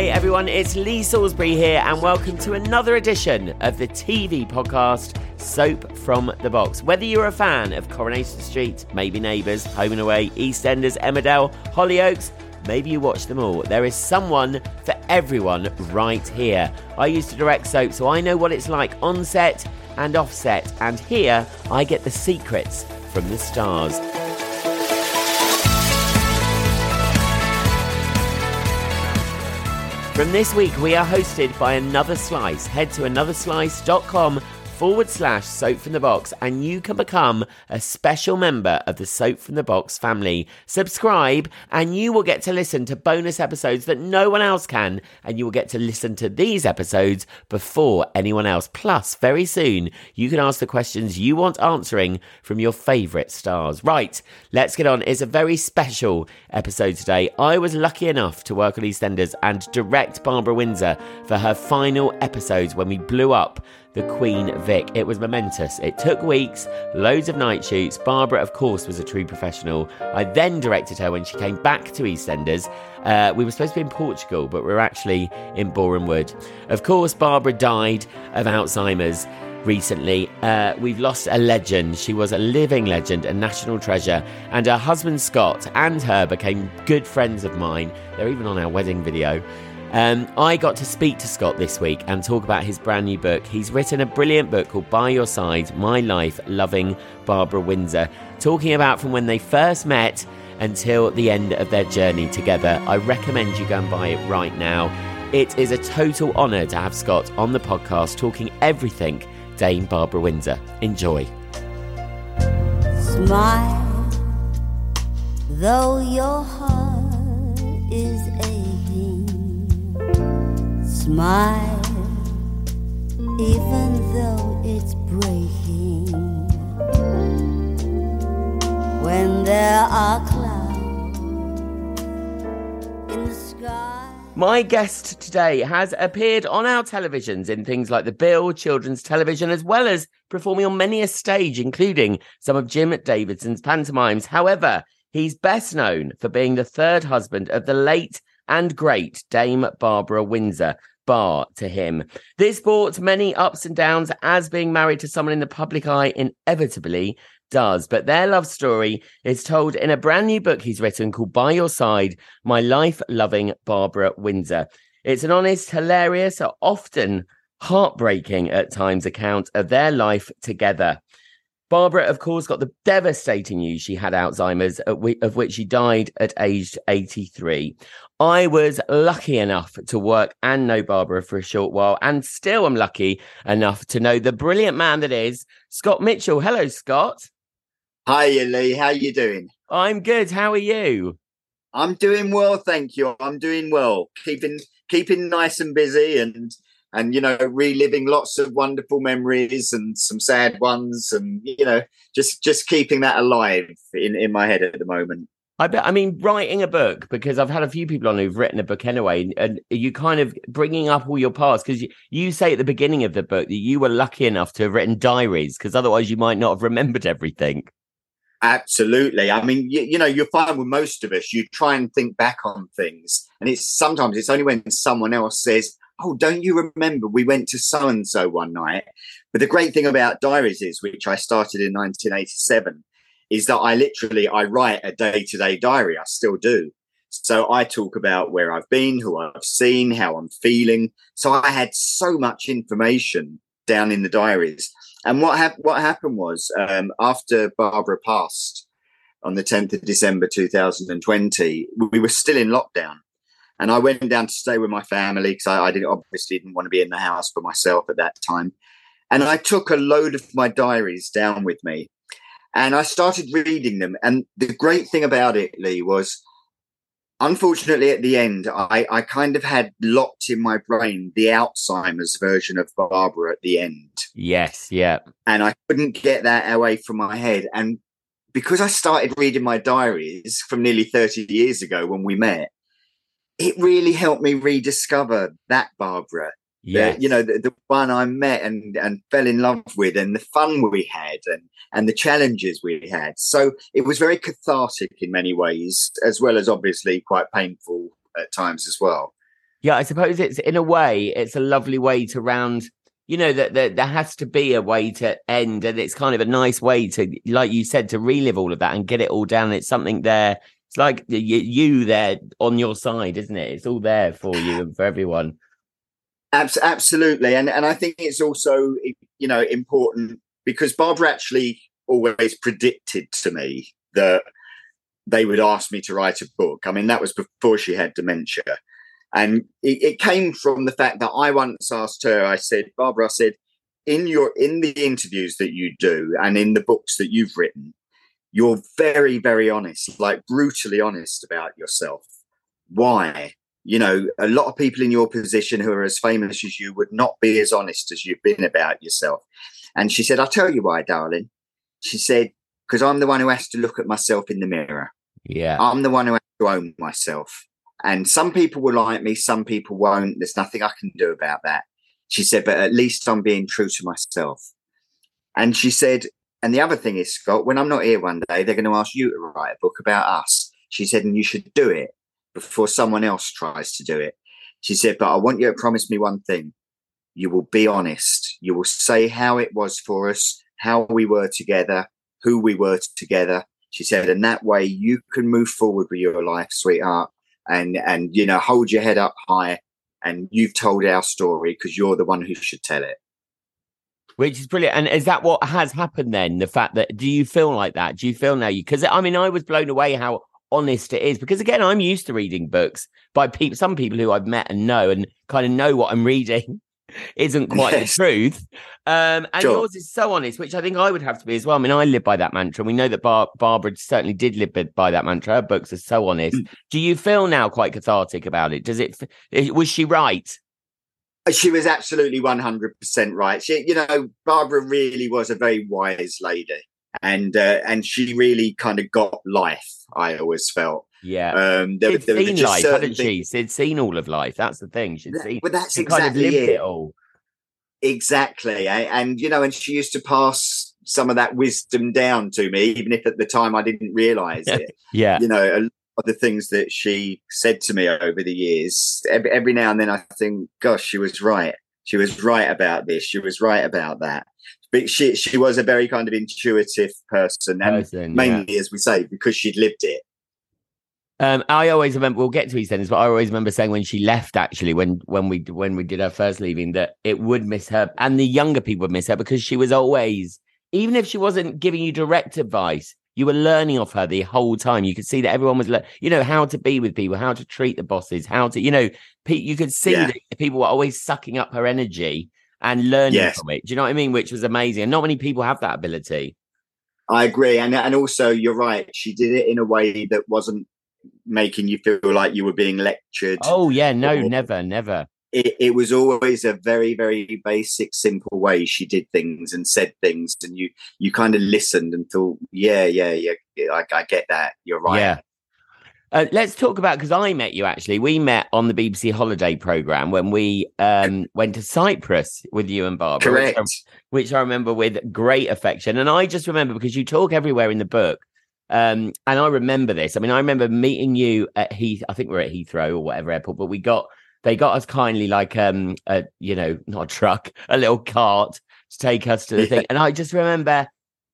Hi everyone, it's Lee Salisbury here, and welcome to another edition of the TV podcast Soap from the Box. Whether you're a fan of Coronation Street, maybe Neighbours, Home and Away, EastEnders, Emmerdale, Hollyoaks, maybe you watch them all. There is someone for everyone right here. I used to direct soap, so I know what it's like on set and off set, and here I get the secrets from the stars. From this week, we are hosted by Another Slice. Head to anotherslice.com forward slash soap from the box and you can become a special member of the soap from the box family. Subscribe and you will get to listen to bonus episodes that no one else can and you will get to listen to these episodes before anyone else. Plus very soon you can ask the questions you want answering from your favorite stars. Right let's get on. It's a very special episode today. I was lucky enough to work on eastenders and direct barbara windsor for her final episodes when we blew up the Queen Vic. It was momentous. It took weeks, loads of night shoots. Barbara, of course, was a true professional. I then directed her when she came back to EastEnders. Uh, we were supposed to be in Portugal, but we are actually in Boreham Wood. Of course, Barbara died of Alzheimer's recently. Uh, we've lost a legend. She was a living legend, a national treasure. And her husband Scott and her became good friends of mine. They're even on our wedding video. Um, I got to speak to Scott this week and talk about his brand new book. He's written a brilliant book called By Your Side My Life Loving Barbara Windsor, talking about from when they first met until the end of their journey together. I recommend you go and buy it right now. It is a total honour to have Scott on the podcast talking everything Dame Barbara Windsor. Enjoy. Smile, though your heart is smile, even though it's breaking. When there are clouds in the sky. My guest today has appeared on our televisions in things like The Bill, children's television, as well as performing on many a stage, including some of Jim Davidson's pantomimes. However, he's best known for being the third husband of the late and great Dame Barbara Windsor, bar to him. This brought many ups and downs, as being married to someone in the public eye inevitably does. But their love story is told in a brand new book he's written called By Your Side My Life Loving Barbara Windsor. It's an honest, hilarious, often heartbreaking at times account of their life together. Barbara, of course, got the devastating news she had Alzheimer's, of which she died at age 83. I was lucky enough to work and know Barbara for a short while, and still I'm lucky enough to know the brilliant man that is Scott Mitchell. Hello, Scott. Hi, Lee. How are you doing? I'm good. How are you? I'm doing well, thank you. I'm doing well. Keeping keeping nice and busy and and you know reliving lots of wonderful memories and some sad ones and you know just just keeping that alive in in my head at the moment I bet. I mean, writing a book because I've had a few people on who've written a book anyway, and you kind of bringing up all your past because you, you say at the beginning of the book that you were lucky enough to have written diaries because otherwise you might not have remembered everything. Absolutely. I mean, you, you know, you'll find with most of us, you try and think back on things, and it's sometimes it's only when someone else says, oh, don't you remember we went to so and so one night? But the great thing about diaries is, which I started in 1987, is that I literally I write a day to day diary. I still do. So I talk about where I've been, who I've seen, how I'm feeling. So I had so much information down in the diaries. And what hap- what happened was um, after Barbara passed on the 10th of December 2020, we were still in lockdown. And I went down to stay with my family because I, I didn't obviously didn't want to be in the house for myself at that time. And I took a load of my diaries down with me and I started reading them. And the great thing about it, Lee, was unfortunately at the end, I, I kind of had locked in my brain the Alzheimer's version of Barbara at the end. Yes, yeah. And I couldn't get that away from my head. And because I started reading my diaries from nearly 30 years ago when we met, it really helped me rediscover that Barbara. Yeah. You know, the, the one I met and, and fell in love with and the fun we had and, and the challenges we had. So it was very cathartic in many ways, as well as obviously quite painful at times as well. Yeah, I suppose it's in a way, it's a lovely way to round you know that, that there has to be a way to end and it's kind of a nice way to like you said to relive all of that and get it all down it's something there it's like you, you there on your side isn't it? It's all there for you and for everyone. Absolutely. And and i think it's also you know important because barbara actually always predicted to me that they would ask me to write a book. I mean that was before she had dementia. And it, it, came from the fact that I once asked her, I said, Barbara, I said, in your in the interviews that you do and in the books that you've written, you're very, very honest, like brutally honest about yourself. Why? You know, a lot of people in your position who are as famous as you would not be as honest as you've been about yourself. And she said, I'll tell you why, darling. She said, because I'm the one who has to look at myself in the mirror. Yeah. I'm the one who has to own myself. And some people will like me, some people won't. There's nothing I can do about that. She said, but at least I'm being true to myself. And she said, and the other thing is, Scott, when I'm not here one day, they're going to ask you to write a book about us. She said, and you should do it before someone else tries to do it. She said, but I want you to promise me one thing. You will be honest. You will say how it was for us, how we were together, who we were together. She said, and that way you can move forward with your life, sweetheart and and you know hold your head up high and you've told our story because you're the one who should tell it which is brilliant and is that what has happened then the fact that do you feel like that do you feel now you because i mean i was blown away how honest it is because again i'm used to reading books by people some people who i've met and know and kind of know what i'm reading isn't quite yes. the truth. Um, and sure. yours is so honest, which I think I would have to be as well. I mean, I live by that mantra. And we know that Bar- Barbara certainly did live by that mantra. Her books are so honest. Mm. Do you feel now quite cathartic about it? Does it? Was she right? She was absolutely one hundred percent right. She, you know, Barbara really was a very wise lady, and uh, and she really kind of got life. I always felt. Yeah. Um, there, She'd there seen life, hadn't she? She'd seen all of life. That's the thing. She'd that, seen. But that's she exactly kind of lived it. it all. Exactly, and you know, and she used to pass some of that wisdom down to me, even if at the time I didn't realize it. yeah. You know, of the things that she said to me over the years, every, every now and then I think, gosh, she was right. She was right about this. She was right about that but she she was a very kind of intuitive person, and person, mainly, yeah. as we say, because she'd lived it. Um, I always remember. We'll get to EastEnders, but I always remember saying when she left, actually, when when we when we did her first leaving, that it would miss her, and the younger people would miss her because she was always, even if she wasn't giving you direct advice, you were learning off her the whole time. You could see that everyone was, le- you know, how to be with people, how to treat the bosses, how to, you know, you could see yeah. that people were always sucking up her energy and learning yes. from it. Do you know what I mean? Which was amazing, and not many people have that ability. I agree, and and also you're right. She did it in a way that wasn't making you feel like you were being lectured. Oh yeah, no, or, never, never. It, it, was always a very, very basic, simple way she did things and said things, and you you kind of listened and thought, yeah, yeah, yeah, I, I get that. You're right. Yeah. Uh, let's talk about because I met you actually. We met on the BBC holiday program when we um, went to Cyprus with you and Barbara, Correct. Which I, which I remember with great affection. And I just remember because you talk everywhere in the book um, and I remember this. I mean, I remember meeting you at Heath. I think we are at Heathrow or whatever airport, but we got they got us kindly like um a you know not a truck, a little cart to take us to the yeah. thing. And I just remember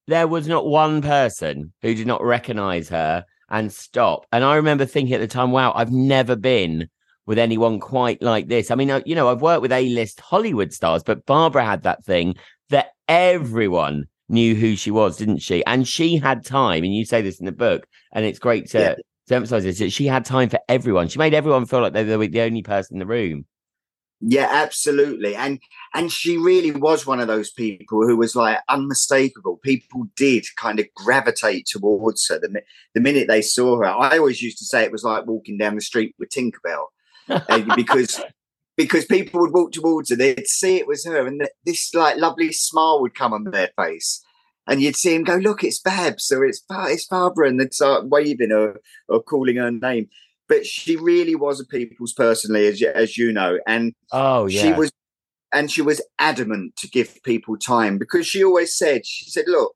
there was not one person who did not recognize her and stop. And I remember thinking at the time, wow, I've never been with anyone quite like this. I mean, you know, I've worked with A list Hollywood stars, but Barbara had that thing that everyone knew who she was, didn't she? And she had time, and you say this in the book, and it's great to, Yeah. To emphasize this that she had time for everyone. She made everyone feel like they were the only person in the room. Yeah, absolutely. And and she really was one of those people who was like unmistakable. People did kind of gravitate towards her the, the minute they saw her. I always used to say it was like walking down the street with Tinkerbell uh, because because people would walk towards her, they'd see it was her, and th- this like lovely smile would come on their face. And you'd see him go, look, it's Babs or it's it's Barbara, and they'd start waving her or calling her name. But she really was a people's personally, as you, as you know, and Oh, yeah. she was and she was adamant to give people time because she always said she said look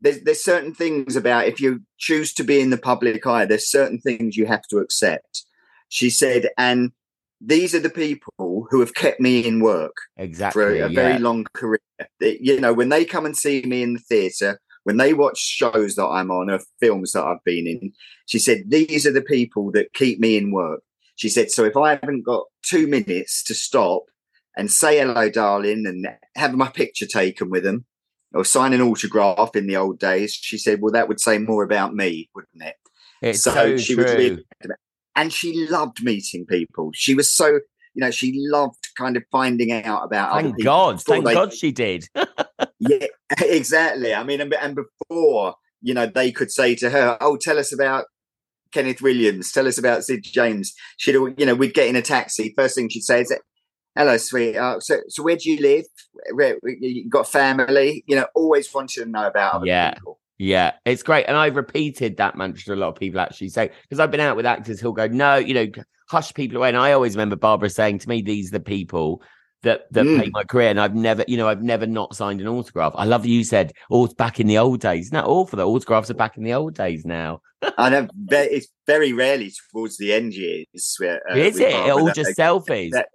there's, there's certain things about if you choose to be in the public eye there's certain things you have to accept she said and these are the people who have kept me in work for exactly. a, a yeah. very long career you know when they come and see me in the theatre when they watch shows that i'm on or films that i've been in she said these are the people that keep me in work she said so if i haven't got two minutes to stop and say hello darling and have my picture taken with them or sign an autograph in the old days she said well that would say more about me wouldn't it It's so so, she true. was really and she loved meeting people she was so you know she loved kind of finding out about Thank people God. Thank they- God she did. yeah, exactly. I mean, and, and before you know, they could say to her, "Oh, tell us about Kenneth Williams. Tell us about Sid James." She'd, you know, we'd get in a taxi. First thing she'd say is, "Hello, sweetheart. Uh, so, so where do you live? Where, you got family? You know, always wanted to know about other Yeah. people." Yeah, it's great. And I've repeated that mantra to a lot of people actually say, because I've been out with actors who'll go, no, you know, hush people away. And I always remember Barbara saying to me, these are the people that that Mm. made my career. And I've never, you know, I've never not signed an autograph. I love you said, oh, back in the old days. Isn't that awful? The autographs are back in the old days now. I know it's very rarely towards the end years. Where, uh, Is it? Barbara all just selfies. that-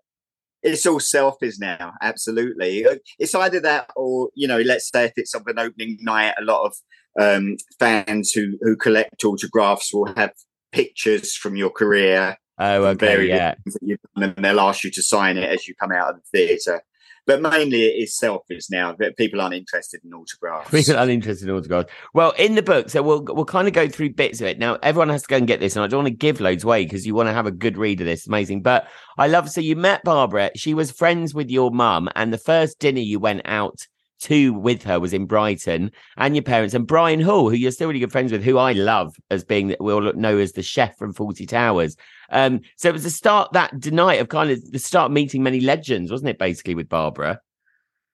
it's all selfies now absolutely Uh, it's either that or you know let's say if it's of an opening night a lot of um fans who who collect autographs will have pictures from your career oh, okay. Yeah. you've done, and they'll ask you to sign it as you come out of the theatre but mainly it is selfies now that people aren't interested in autographs People aren't interested in autographs. Well, in the book, so we'll we'll kind of go through bits of it. Now, everyone has to go and get this, and I don't want to give loads away because you want to have a good read of this. Amazing. But I love so you met Barbara. She was friends with your mum, and the first dinner you went out to with her was in Brighton, and your parents and Brian Hall, who you're still really good friends with, who I love as being that we'll know as the chef from Fawlty Towers. Um, so it was the start that night of kind of the start meeting many legends, wasn't it? Basically with Barbara.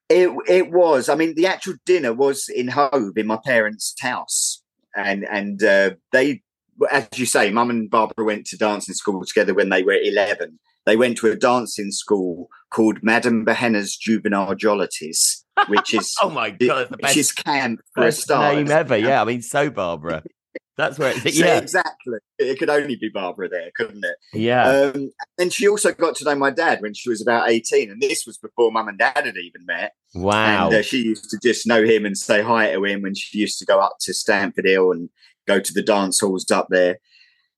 It it was. I mean, the actual dinner was in Hove in my parents' house, and and uh, they, as you say, Mum and Barbara went to dancing school together when they were eleven. They went to a dancing school called Madame Behenna's Juvenile Jollities, which is Oh my god, the which best is camp for a Best start. name ever. Yeah, I mean, so Barbara. That's where it's So yeah, exactly. It could only be Barbara there, couldn't it? yeah. Um, and she also got to know my dad when she was about 18. And this was before mum and dad had even met. wow. And uh, she used to just know him and say hi to him when she used to go up to Stamford Hill and go to the dance halls up there.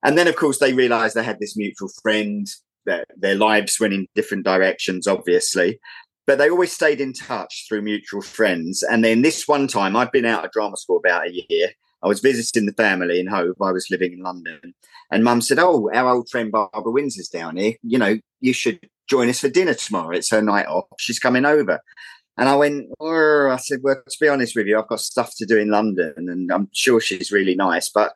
And then, of course, they realized they had this mutual friend. That their lives went in different directions, obviously, but they always stayed in touch through mutual friends. And then this one time, I'd been out of drama school about a year. I was visiting the family in Hove. I was living in London. And mum said, Oh, our old friend Barbara Windsor's down here. You know, you should join us for dinner tomorrow. It's her night off. She's coming over. And I went, oh, I said, well, to be honest with you, I've got stuff to do in London and I'm sure she's really nice, but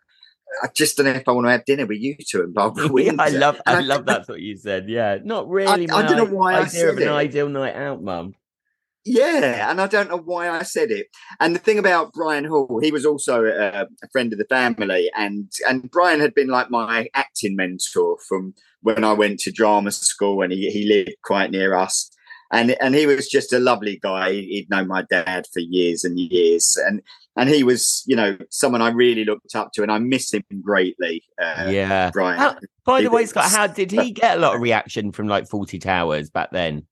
I just don't know if I want to have dinner with you two and Barbara Windsor. I love, I And love that's what you said. Yeah, not really. I my don't know why I idea of said an it. ideal night out, mum. Yeah, and I don't know why I said it. And the thing about Brian Hall, he was also a, a friend of the family, and and Brian had been like my acting mentor from when I went to drama school, and he he lived quite near us. And, and he was just a lovely guy. He'd known my dad for years and years, and and he was, you know, someone I really looked up to, and I miss him greatly. Uh, yeah. Brian. How- By the way, Scott, how did he get a lot of reaction from like Fawlty Towers back then?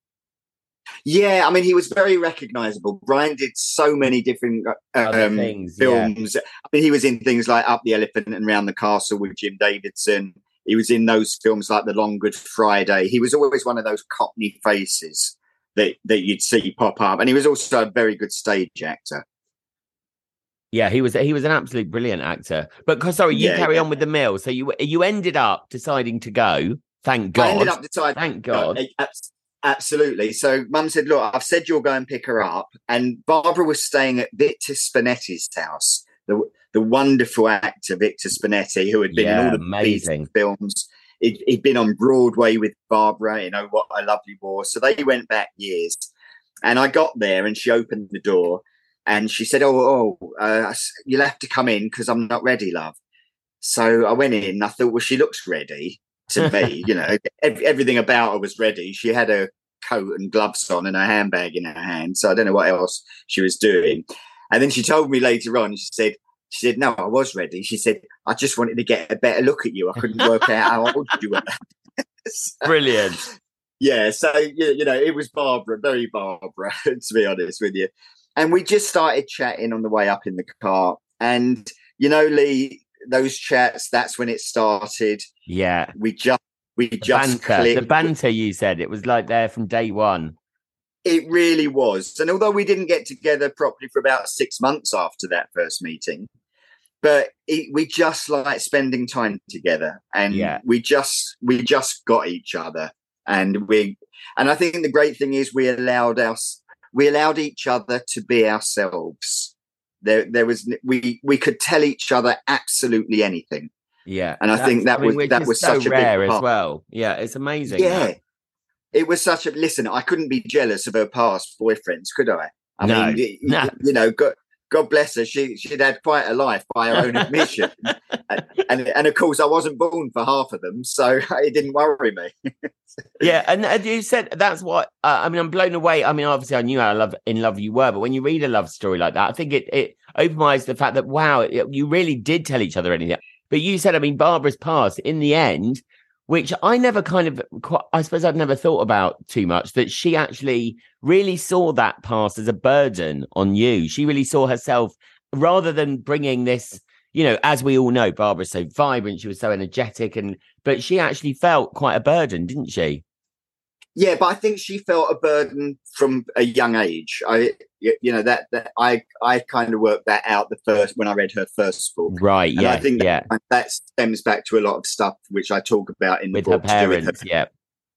Yeah, I mean, he was very recognizable. Brian did so many different um, things, yeah. films. I mean, he was in things like Up the Elephant and Round the Castle with Jim Davidson. He was in those films like The Long Good Friday. He was always one of those Cockney faces that, that you'd see pop up. And he was also a very good stage actor. Yeah, he was he was an absolute brilliant actor. But sorry, you Yeah, carry yeah. on with the meal. So you you ended up deciding to go. Thank God. I ended up deciding. Thank uh, God. No, absolutely. So mum said, Look, I've said you'll go and pick her up. And Barbara was staying at Victor Spinetti's house, the, the wonderful actor Victor Spinetti, who had been in all the amazing. Films. He'd, he'd been on Broadway with Barbara, you oh know, What a Lovely War. So they went back years. And I got there and she opened the door and she said, Oh, oh uh, you'll have to come in because I'm not ready, love. So I went in and I thought, Well, she looks ready to me. you know, ev- everything about her was ready. She had a coat and gloves on and a handbag in her hand. So I don't know what else she was doing. And then she told me later on, she said, she said, no, I was ready. She said, I just wanted to get a better look at you. I couldn't work out how old you were. So- Brilliant. yeah, so you you know, it was Barbara, very Barbara, to be honest with you. And we just started chatting on the way up in the car. And you know, Lee, those chats, that's when it started. Yeah. We just we The just banter. The banter you said. It was like there from day one. It really was. And although we didn't get together properly for about six months after that first meeting, but it, we just like spending time together and Yeah. we just we just got each other and we and i think the great thing is we allowed us we allowed each other to be ourselves there there was we we could tell each other absolutely anything Yeah. And I think that was- which that is was so such a big rare as well. Yeah, it's amazing. yeah that. it was such a listen i couldn't be jealous of her past boyfriends could i i No, mean no. you know god god bless her she she'd had quite a life by her own admission and, and and of course i wasn't born for half of them so it didn't worry me Yeah, and, and you said that's what uh, I mean. I'm blown away. I mean, obviously, I knew how love in love you were, but when you read a love story like that, I think it it opened my eyes to the fact that wow, it, you really did tell each other anything. But you said, I mean, Barbara's past in the end, which I never kind of, quite, I suppose I've never thought about too much. That she actually really saw that past as a burden on you. She really saw herself rather than bringing this. You know, as we all know, Barbara's so vibrant. She was so energetic, and but she actually felt quite a burden, didn't she? yeah but i think she felt a burden from a young age i y- you know that, that i i kind of worked that out the first when i read her first book Right. and Yeah. i think yeah. that, that stems back to a lot of stuff which i talk about in the With her book to do with parents. Yeah.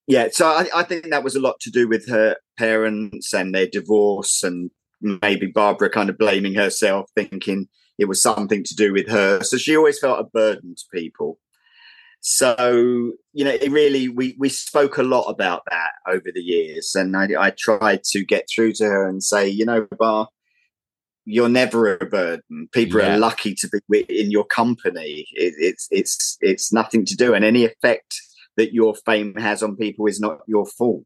yeah so I, I think that was a lot to do with her parents and their divorce and maybe barbara kind of blaming herself thinking it was something to do with her so she always felt a burden to people so you know it really we we spoke a lot about that over the years and i, I tried to get through to her and say you know bar you're never a burden people Yeah. are lucky to be in your company it, it's it's it's nothing to do and any effect that your fame has on people is not your fault.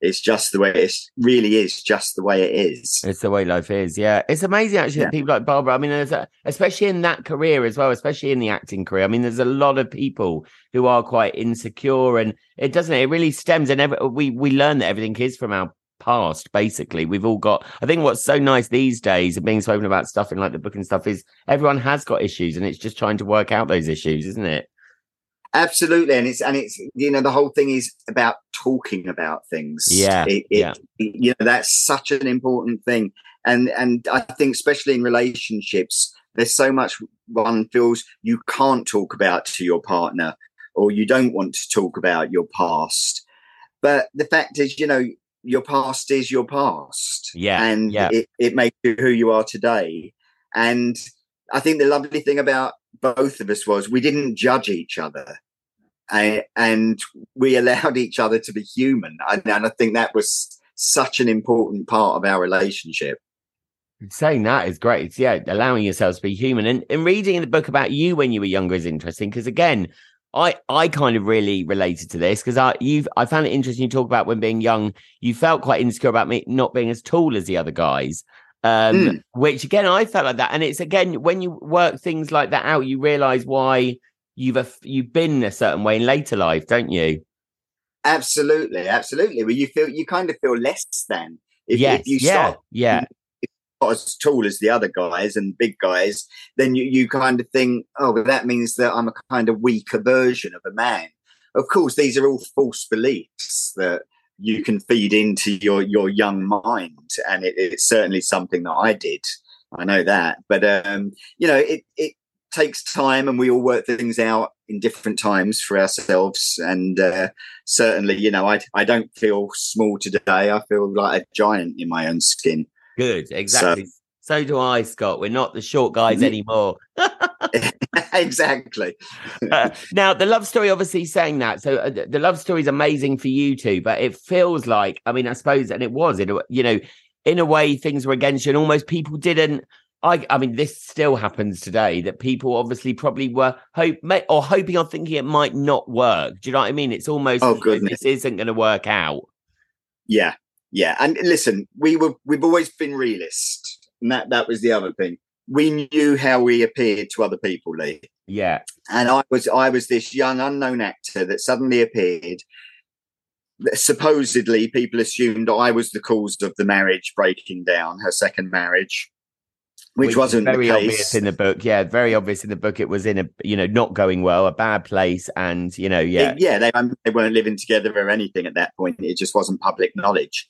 It's just the way it really is, just the way it is. It's the way life is. Yeah. It's amazing actually Yeah. that people like Barbara. I mean, there's a, especially in that career as well, especially in the acting career. I mean, there's a lot of people who are quite insecure and it doesn't, it really stems and every, we, we learn that everything is from our past, basically. We've all got, I think what's so nice these days of being spoken about stuff in like the book and stuff is everyone has got issues and it's just trying to work out those issues, isn't it? Absolutely, and it's and it's you know the whole thing is about talking about things. Yeah, it, it, yeah. You know that's such an important thing, and and I think especially in relationships, there's so much one feels you can't talk about to your partner, or you don't want to talk about your past. But the fact is, you know, your past is your past. Yeah, and yeah. It, it makes you who you are today. And I think the lovely thing about both of us was we didn't judge each other. And, and we allowed each other to be human. And, and I think that was such an important part of our relationship. Saying that is great. It's, yeah, allowing yourselves to be human. And, and reading the book about you when you were younger is interesting because again, I I kind of really related to this because I you've I found it interesting. You talk about when being young, you felt quite insecure about me not being as tall as the other guys. Um, Mm. which again I felt like that. And it's again when you work things like that out, you realize why you've a, you've been a certain way in later life, don't you? Absolutely, absolutely. Well, you feel you kind of feel less than if, yes, if you yeah, start yeah, not as tall as the other guys and big guys, then you, you kind of think, oh, well, that means that I'm a kind of weaker version of a man. Of course, these are all false beliefs that you can feed into your your young mind, and it, it's certainly something that I did. I know that, but um, you know, it it takes time, and we all work things out in different times for ourselves. And uh, certainly, you know, I I don't feel small today. I feel like a giant in my own skin. good, exactly. So, so do I, Scott. We're not the short guys Mhm. anymore. exactly. Uh, now the love story obviously saying that so uh, the love story is amazing for you two but it feels like i mean i suppose and it was in a, you know in a way things were against you and almost people didn't i i mean this still happens today that people obviously probably were hope may, or hoping or thinking it might not work do you know what i mean it's almost Oh, goodness. this isn't going to work out Yeah, yeah. And listen, we were we've always been realist, and that that was the other thing. We knew how we appeared to other people, Lee. yeah And I was I was this young unknown actor that suddenly appeared. Supposedly, people assumed I was the cause of the marriage breaking down, her second marriage, which, is wasn't very the obvious case. in the book yeah very obvious in the book it was in a you know not going well a bad place and you know yeah It- yeah, they, um, they weren't living together or anything at that point. It just wasn't public knowledge.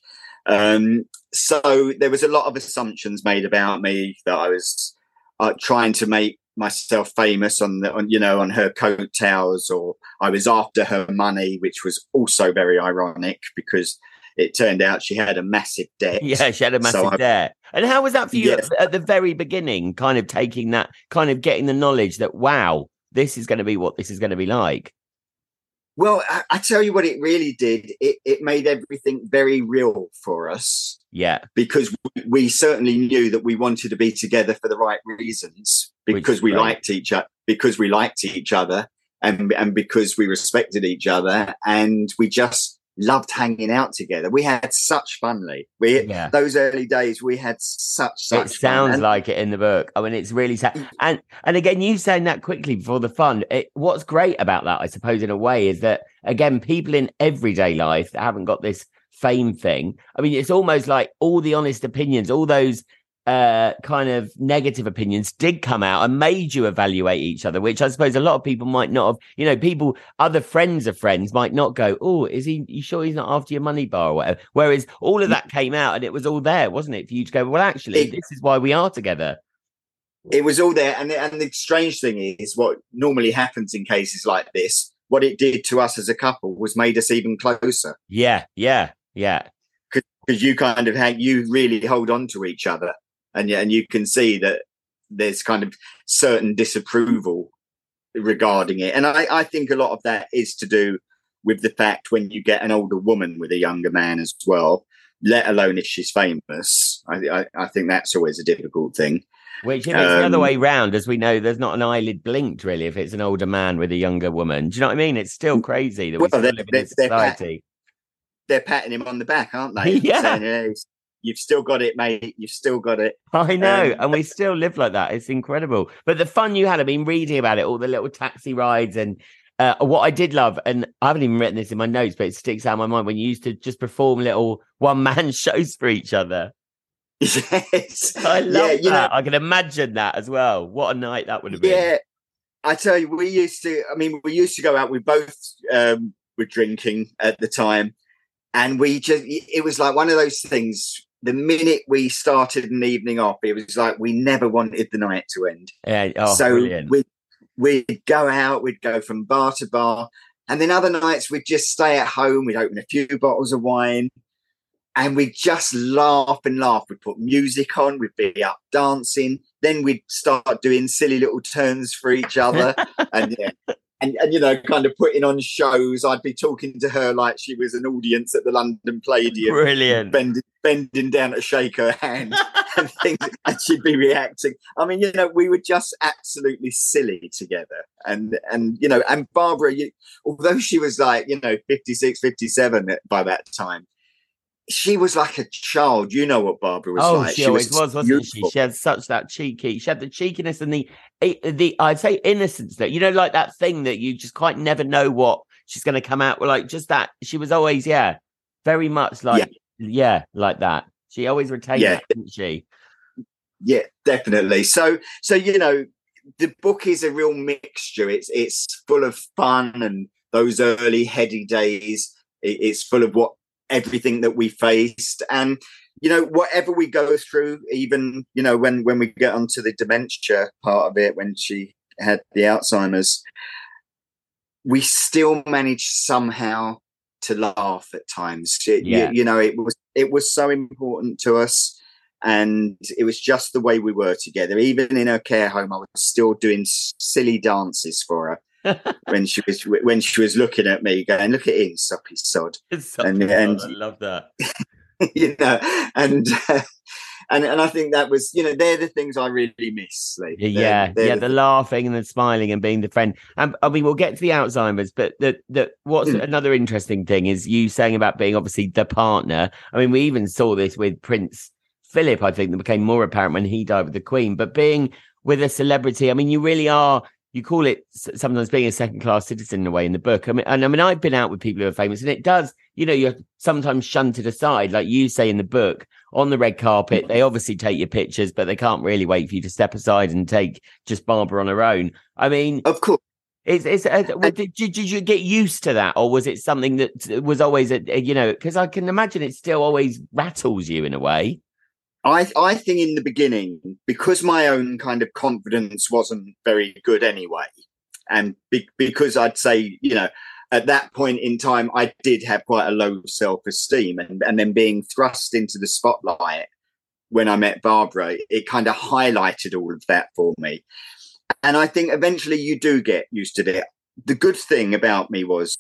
Um, so there was a lot of assumptions made about me that I was uh, trying to make myself famous on the, on you know, on her coattails, or I was after her money, which was also very ironic because it turned out she had a massive debt. Yeah, she had a So massive I- debt. And how was that for you Yes. at, at the very beginning? Kind of taking that, kind of getting the knowledge that wow, this is going to be what this is going to be like. Well, I, I tell you what, it really did. It, it made everything very real for us. Yeah, because we- we certainly knew that we wanted to be together for the right reasons because is we great. liked each other because we liked each other and and because we respected each other and we just loved hanging out together we had such fun lee we yeah. those early days we had such such It sounds fun. Like it in the book. I mean, it's really sad. Mm. And and again, you saying that quickly before the fun. It, what's great about that, I suppose, in a way, is that again, people in everyday life that haven't got this fame thing. I mean, it's almost like all the honest opinions, all those uh kind of negative opinions did come out and made you evaluate each other which i suppose a lot of people might not have you know people other friends of friends might not go oh is he you sure he's not after your money bar or whatever? Whereas all of that came out and it was all there wasn't it for you to go well actually It- this is why we are together. It was all there and and the strange thing is what normally happens in cases like this what it did to us as a couple was made us even closer. Yeah yeah yeah. Because you kind of hang, you really hold on to each other, and yeah, and you can see that there's kind of certain disapproval regarding it, and I, I think a lot of that is to do with the fact when you get an older woman with a younger man as well, let alone if she's famous. I, I, I think that's always a difficult thing. Which, if it's the other Um, way round, as we know, there's not an eyelid blinked really if it's an older man with a younger woman. Do you know what I mean? It's still crazy that we Well, live in they're- they're pat- They're patting him on the back, aren't they? Yeah. Saying, "Hey, You've still got it, mate. You've still got it. I know, Um, and we still live like that. It's incredible. But the fun you had, I mean, reading about it, all the little taxi rides, and uh, what I did love, and I haven't even written this in my notes, but it sticks out in my mind when you used to just perform little one man shows for each other. yes. I love yeah, you know, that. I can imagine that as well. What a night that would have been. Yeah, I tell you, we used to. I mean, we used to go out. We both um, were drinking at the time, and we just. It was like one of those things. The minute we started an evening off, it was like we never wanted the night to end. Yeah. Oh, so brilliant. we we'd go out. We'd go from bar to bar, and then other nights we'd just stay at home. We'd open a few bottles of wine. And we'd just laugh and laugh. We'd put music on, we'd be up dancing. Then we'd start doing silly little turns for each other. and, yeah, and, and, you know, kind of putting on shows. I'd be talking to her like she was an audience at the London Palladium, Brilliant. bending, bending down to shake her hand and things, and she'd be reacting. I mean, you know, we were just absolutely silly together. And, and you know, and Barbara, you, although she was like, you know, 56, 57 by that time, she was like a child. You know what Barbara was oh, like. she always was was, wasn't she? She had such that cheeky. She had the cheekiness and the the I'd say innocence that you know, like that thing that you just quite never know what she's going to come out with like just that. She was always, yeah, very much like, yeah, yeah like that. She always retained yeah. that, didn't she? Yeah, definitely. So, so you know, the book is a real mixture. It's it's full of fun and those early heady days. It's full of what everything that we faced, and you know, whatever we go through, even you know, when when we get onto the dementia part of it, when she had the Alzheimer's, we still managed somehow to laugh at times. It, yeah. you, you know, it was it was so important to us and it was just the way we were together. Even in her care home, I was still doing silly dances for her when she was when she was looking at me, going, "Look at him, soppy sod." and, and I love that. you know, and uh, and and I think that was, you know, they're the things I really miss. Like, yeah, they're, they're yeah, the, the laughing and the smiling and being the friend. And I mean, we'll get to the Alzheimer's, but the the what's mm. another interesting thing is you saying about being obviously the partner. I mean, we even saw this with Prince Philip. I think that became more apparent when he died with the Queen. But being with a celebrity, I mean, you really are you call it sometimes being a second class citizen in a way in the book. I mean, and I mean, I've been out with people who are famous, and it does, you know, you're sometimes shunted aside, like you say in the book, on the red carpet. They obviously take your pictures, but they can't really wait for you to step aside and take just Barbara on her own. I mean, of course. Is, is uh, did, did you get used to that, or was it something that was always a, a you know? Because I can imagine it still always rattles you in a way. I I think in the beginning, because my own kind of confidence wasn't very good anyway, and be, because I'd say you know at that point in time I did have quite a low self esteem, and and then being thrust into the spotlight when I met Barbara, it kind of highlighted all of that for me. And I think eventually you do get used to it. The good thing about me was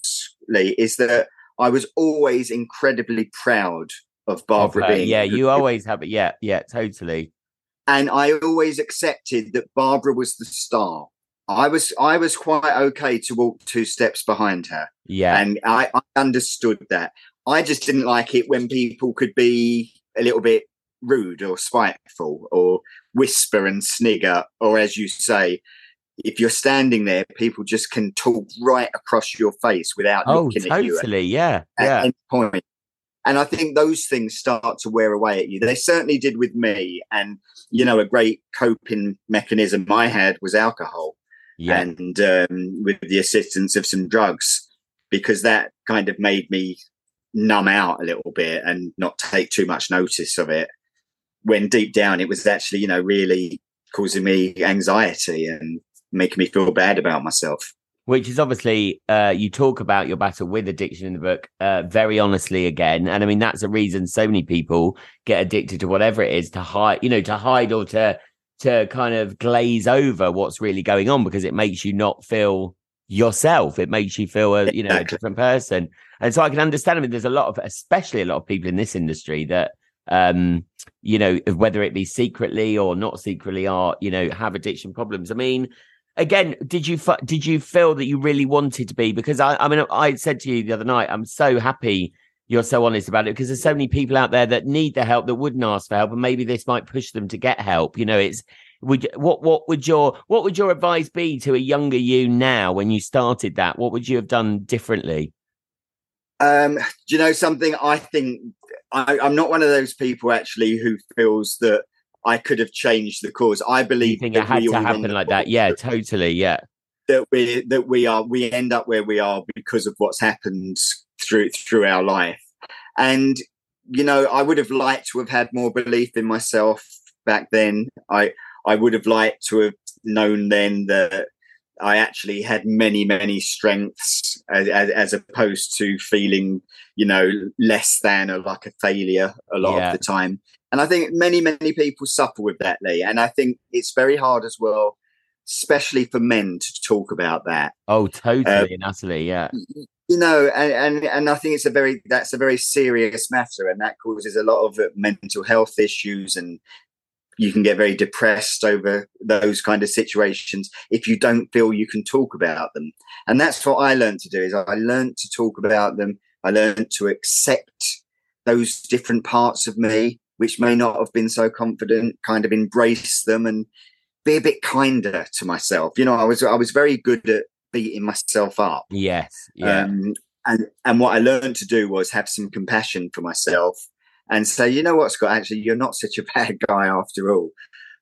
Lee is that I was always incredibly proud of Barbara being. Yeah, you always have it. Yeah, yeah, totally. And I always accepted that Barbara was the star. I was I was quite okay to walk two steps behind her. Yeah. And I, I understood that. I just didn't like it when people could be a little bit rude or spiteful or whisper and snigger, or as you say, if you're standing there, people just can talk right across your face without oh, looking totally, at you. Totally, yeah. At yeah. any point. And I think those things start to wear away at you. They certainly did with me. And, you know, a great coping mechanism I had was alcohol. Yeah. And um, with the assistance of some drugs, because that kind of made me numb out a little bit and not take too much notice of it. When deep down it was actually, you know, really causing me anxiety and making me feel bad about myself which is obviously uh, you talk about your battle with addiction in the book uh, very honestly again and i mean that's a reason so many people get addicted to whatever it is to hide you know to hide or to to kind of glaze over what's really going on because it makes you not feel yourself. It makes you feel a you know a different person. And so i can understand i mean there's a lot of especially a lot of people in this industry that um you know whether it be secretly or not secretly are you know have addiction problems. I mean again, did you did you feel that you really wanted to be? Because I, I mean, I said to you the other night, I'm so happy you're so honest about it because there's so many people out there that need the help that wouldn't ask for help, and maybe this might push them to get help. You know, it's would what what would your what would your advice be to a younger you now when you started that? What would you have done differently? Um, do you know something? I think I, I'm not one of those people actually who feels that I could have changed the cause. I believe you think it had to happen like that. Yeah, totally. Yeah. That we that we are we end up where we are because of what's happened through through our life. And you know, I would have liked to have had more belief in myself back then. I I would have liked to have known then that I actually had many, many strengths as, as, as, opposed to feeling, you know, less than or like a failure a lot yeah. of the time. And I think many, many people suffer with that, Lee. And I think it's very hard as well, especially for men to talk about that. Oh, totally uh, and utterly, yeah. You know, and, and and I think it's a very that's a very serious matter, and that causes a lot of mental health issues and you can get very depressed over those kind of situations if you don't feel you can talk about them. And that's what I learned to do is I learned to talk about them. I learned to accept those different parts of me, which may not have been so confident, kind of embrace them and be a bit kinder to myself. You know, I was I was very good at beating myself up. Yes. Yeah. Um, and and what I learned to do was have some compassion for myself and say, you know what, Scott, actually, you're not such a bad guy after all.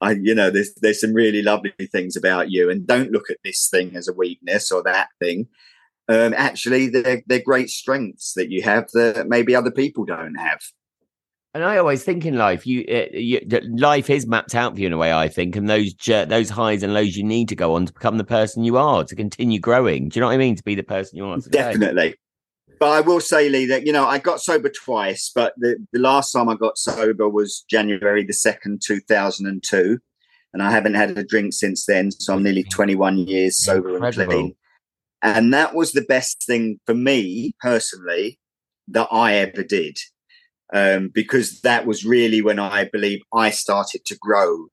I, you know, there's there's some really lovely things about you, and don't look at this thing as a weakness or that thing. Um, actually, they're they're great strengths that you have that maybe other people don't have. And I always think in life, you, uh, you life is mapped out for you in a way. I think, and those those highs and lows you need to go on to become the person you are to continue growing. Do you know what I mean? To be the person you are. Today. Definitely. But I will say, Lee, that you know I got sober twice, but the, the last time I got sober was January the second, two thousand and two, and I haven't had a drink since then. So I'm nearly twenty one years sober Incredible. and clean, and that was the best thing for me personally that I ever did, um, because that was really when I believe I started to grow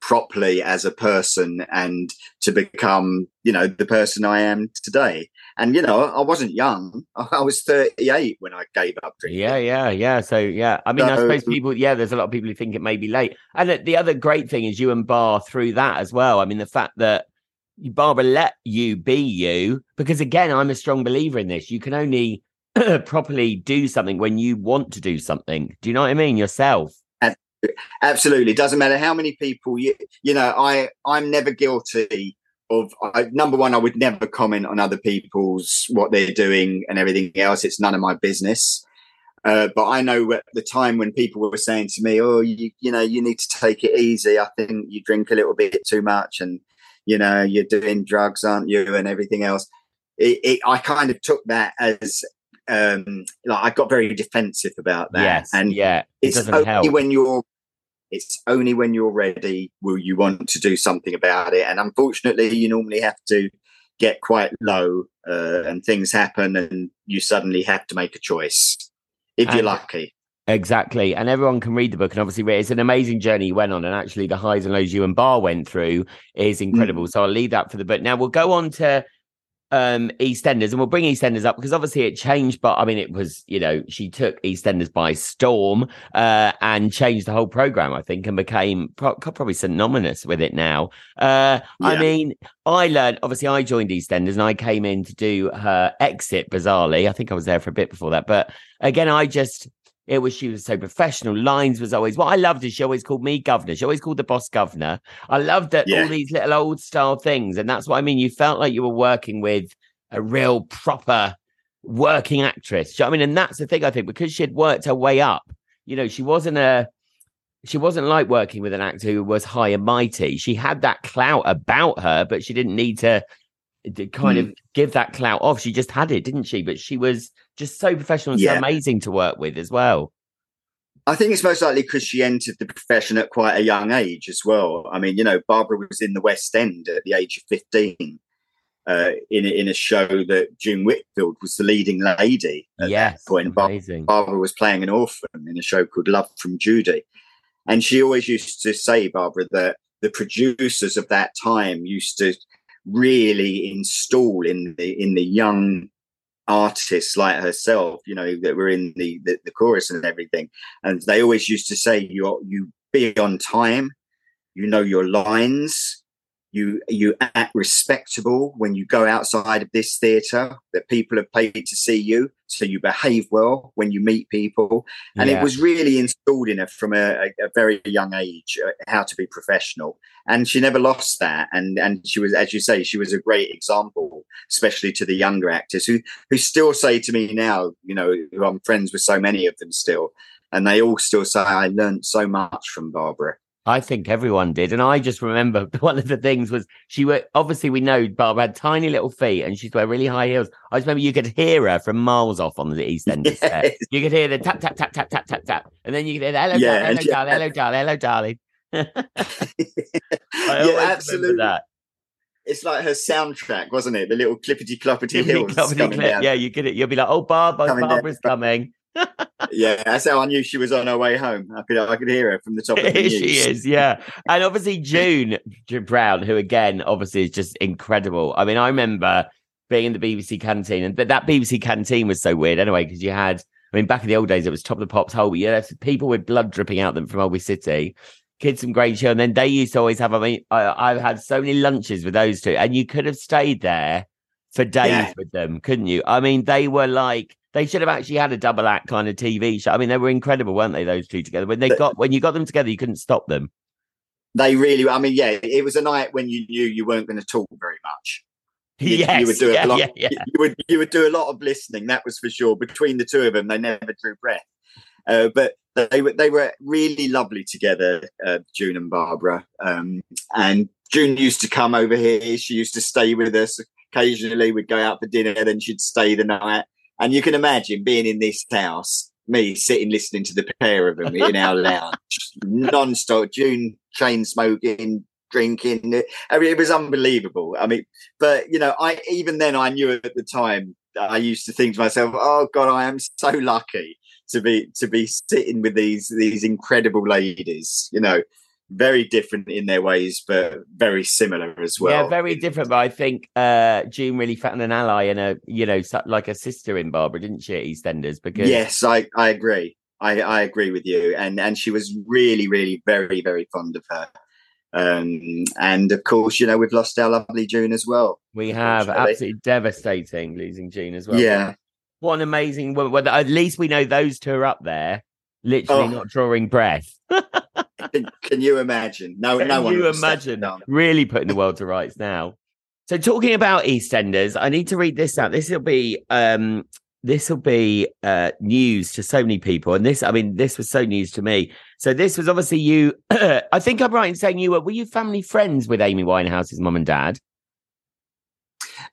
properly as a person and to become you know the person i am today. And you know i wasn't young. I was 38 when i gave up drinking. Yeah yeah yeah. So yeah i mean so, i suppose people yeah there's a lot of people who think it may be late. And the other great thing is you and bar through that as well. I mean the fact that barbara let you be you because again i'm a strong believer in this. You can only properly do something when you want to do something do you know what i mean yourself Absolutely, doesn't matter how many people you you know. I I'm never guilty of I, number one. I would never comment on other people's what they're doing and everything else. It's none of my business. Uh, but I know at the time when people were saying to me, "Oh, you you know, you need to take it easy. I think you drink a little bit too much, and you know, you're doing drugs, aren't you?" and everything else. It, it, I kind of took that as um, like I got very defensive about that. Yes, and yeah, it it's only help. when you're it's only when you're ready will you want to do something about it. And unfortunately, you normally have to get quite low, uh, and things happen, and you suddenly have to make a choice if and, you're lucky. Exactly. And everyone can read the book. And obviously, it's an amazing journey you went on. And actually, the highs and lows you and Bar went through is incredible. Mm. So I'll leave that for the book. Now we'll go on to um EastEnders, and we'll bring EastEnders up because obviously it changed, but I mean it was you know she took EastEnders by storm uh, and changed the whole program, I think, and became pro- probably synonymous with it now. Uh, yeah. I mean, I learned obviously I joined EastEnders and I came in to do her exit. Bizarrely, I think I was there for a bit before that, but again, I just it was she was so professional. Lines was always what I loved is she always called me governor. She always called the boss governor. I loved that yeah. all these little old style things, and that's what I mean. You felt like you were working with a real proper working actress. You know I mean? And that's the thing I think because she had worked her way up. You know, she wasn't a she wasn't like working with an actor who was high and mighty. She had that clout about her, but she didn't need to, to kind mm. of give that clout off. She just had it, didn't she? But she was just so professional and yeah. so amazing to work with as well. I think it's most likely because she entered the profession at quite a young age as well. I mean, you know, Barbara was in the West End at the age of 15 uh, in, in a show that June Whitfield was the leading lady at yes, that point. Amazing. Barbara was playing an orphan in a show called Love from Judy. And she always used to say, Barbara, that the producers of that time used to really install in the in the young artists like herself, you know, that were in the, the, the chorus and everything. And they always used to say, you you be on time, you know your lines, you you act respectable when you go outside of this theatre that people have paid to see you so you behave well when you meet people. And yeah. it was really installed in her from a, a, very young age uh, how to be professional. And she never lost that. And and she was as you say she was a great example especially to the younger actors who who still say to me now you know who i'm friends with so many of them still and they all still say i learned so much from barbara I think everyone did. And I just remember one of the things was she were obviously we know Barbara had tiny little feet and she'd wear really high heels. I just remember you could hear her from miles off on the East End yes. set. You could hear the tap tap tap tap tap tap tap. And then you could hear the hello, yeah, darling, hello, darling, hello, darling, hello, darling. yeah, absolutely. That. It's like her soundtrack, wasn't it? The little clippity cloppity hills. Clippity clip. Yeah, you get it. You'll be like, oh, Barb, oh, Barbara's coming yeah, that's how I knew she was on her way home. I could I could hear her from the top of the news. she is, yeah. And obviously June Brown, who again obviously is just incredible. I mean, I remember being in the BBC canteen, and that BBC canteen was so weird anyway because you had. I mean, back in the old days, it was top of the pops whole. Yeah, people with blood dripping out them from Holby City, kids from Great Show, and then they used to always have. I mean, I, I've had so many lunches with those two, and you could have stayed there for days Yeah. with them, couldn't you? I mean, they were like they should have actually had a double act kind of TV show. I mean, they were incredible, weren't they? Those two together. When they But- got when you got them together, you couldn't stop them. They really, I mean, yeah, it was a night when you knew you weren't going to talk very much. You, yes, you would do yeah, a lot. yeah, yeah. You would you would do a lot of listening. That was for sure. Between the two of them, they never drew breath. Uh, but they were they were really lovely together, uh, June and Barbara. Um, and June used to come over here. She used to stay with us occasionally. We'd go out for dinner, then she'd stay the night. And you can imagine being in this house, me sitting listening to the pair of them in our lounge, non-stop. June chain smoking, drinking. I mean, it was unbelievable. I mean, but you know, I even then I knew at the time. I used to think to myself, "Oh God, I am so lucky to be to be sitting with these these incredible ladies." You know, very different in their ways, but very similar as well. yeah, very different. But I think uh, June really found an ally and a you know like a sister in Barbara, didn't she? At EastEnders, because Yes, I I agree. I I agree with you, and and she was really really very very fond of her. Um, and of course, you know, we've lost our lovely June as well. we have absolutely devastating losing June as well. Yeah. what an amazing woman. Well, at least we know those two are up there, literally Oh. not drawing breath. Can, can you imagine? No, Can no one. Can you imagine really putting the world to rights now? So talking about EastEnders, I need to read this out. This will be um this will be uh news to so many people. And this, I mean, this was so news to me. So this was obviously you I think I'm right in saying you were were you family friends with Amy Winehouse's mum and dad?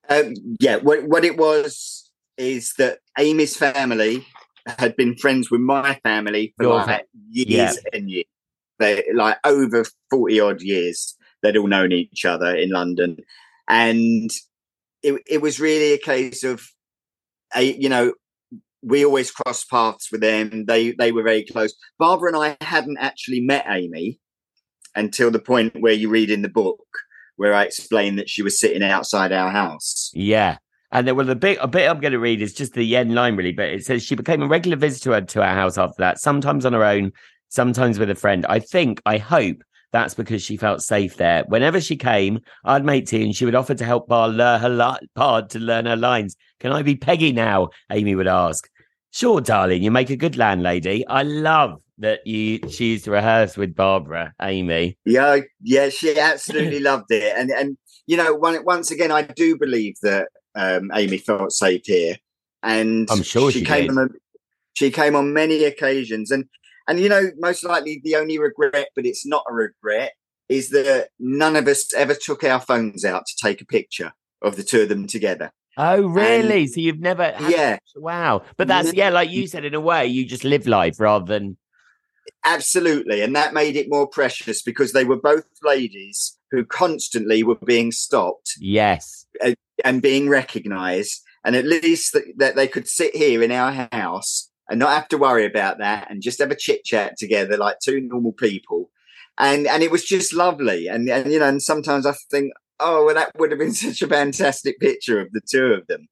Um, yeah, what, what it was is that Amy's family had been friends with my family for Your like fa- years yeah. and years. They like over forty odd years. They'd all known each other in London, and it it was really a case of, a, you know, we always crossed paths with them. They they were very close. Barbara and I hadn't actually met Amy until the point where you read in the book where I explained that she was sitting outside our house. Yeah. And then, well, the bit, a bit I'm going to read is just the end line, really. But it says she became a regular visitor to our house after that, sometimes on her own, sometimes with a friend. I think, I hope that's because she felt safe there. Whenever she came, I'd make tea and she would offer to help Bar learn her li- Bard to learn her lines. Can I be Peggy now? Amy would ask. Sure, darling, you make a good landlady. I love that you she used to rehearse with Barbara, Amy. Yeah, yeah, she absolutely loved it, and and you know, one, once again, I do believe that um, Amy felt safe here, and I'm sure she came did. on. She came on many occasions, and and you know, most likely the only regret, but it's not a regret, is that none of us ever took our phones out to take a picture of the two of them together. Oh, really? so you've never had Yeah, Wow. But that's, yeah, like you said, in a way, you just live life rather than. absolutely, and that made it more precious because they were both ladies who constantly were being stopped Yes. and being recognized and at least that, that they could sit here in our house and not have to worry about that and just have a chit chat together like two normal people and and it was just lovely and and you know and sometimes i think oh well that would have been such a fantastic picture of the two of them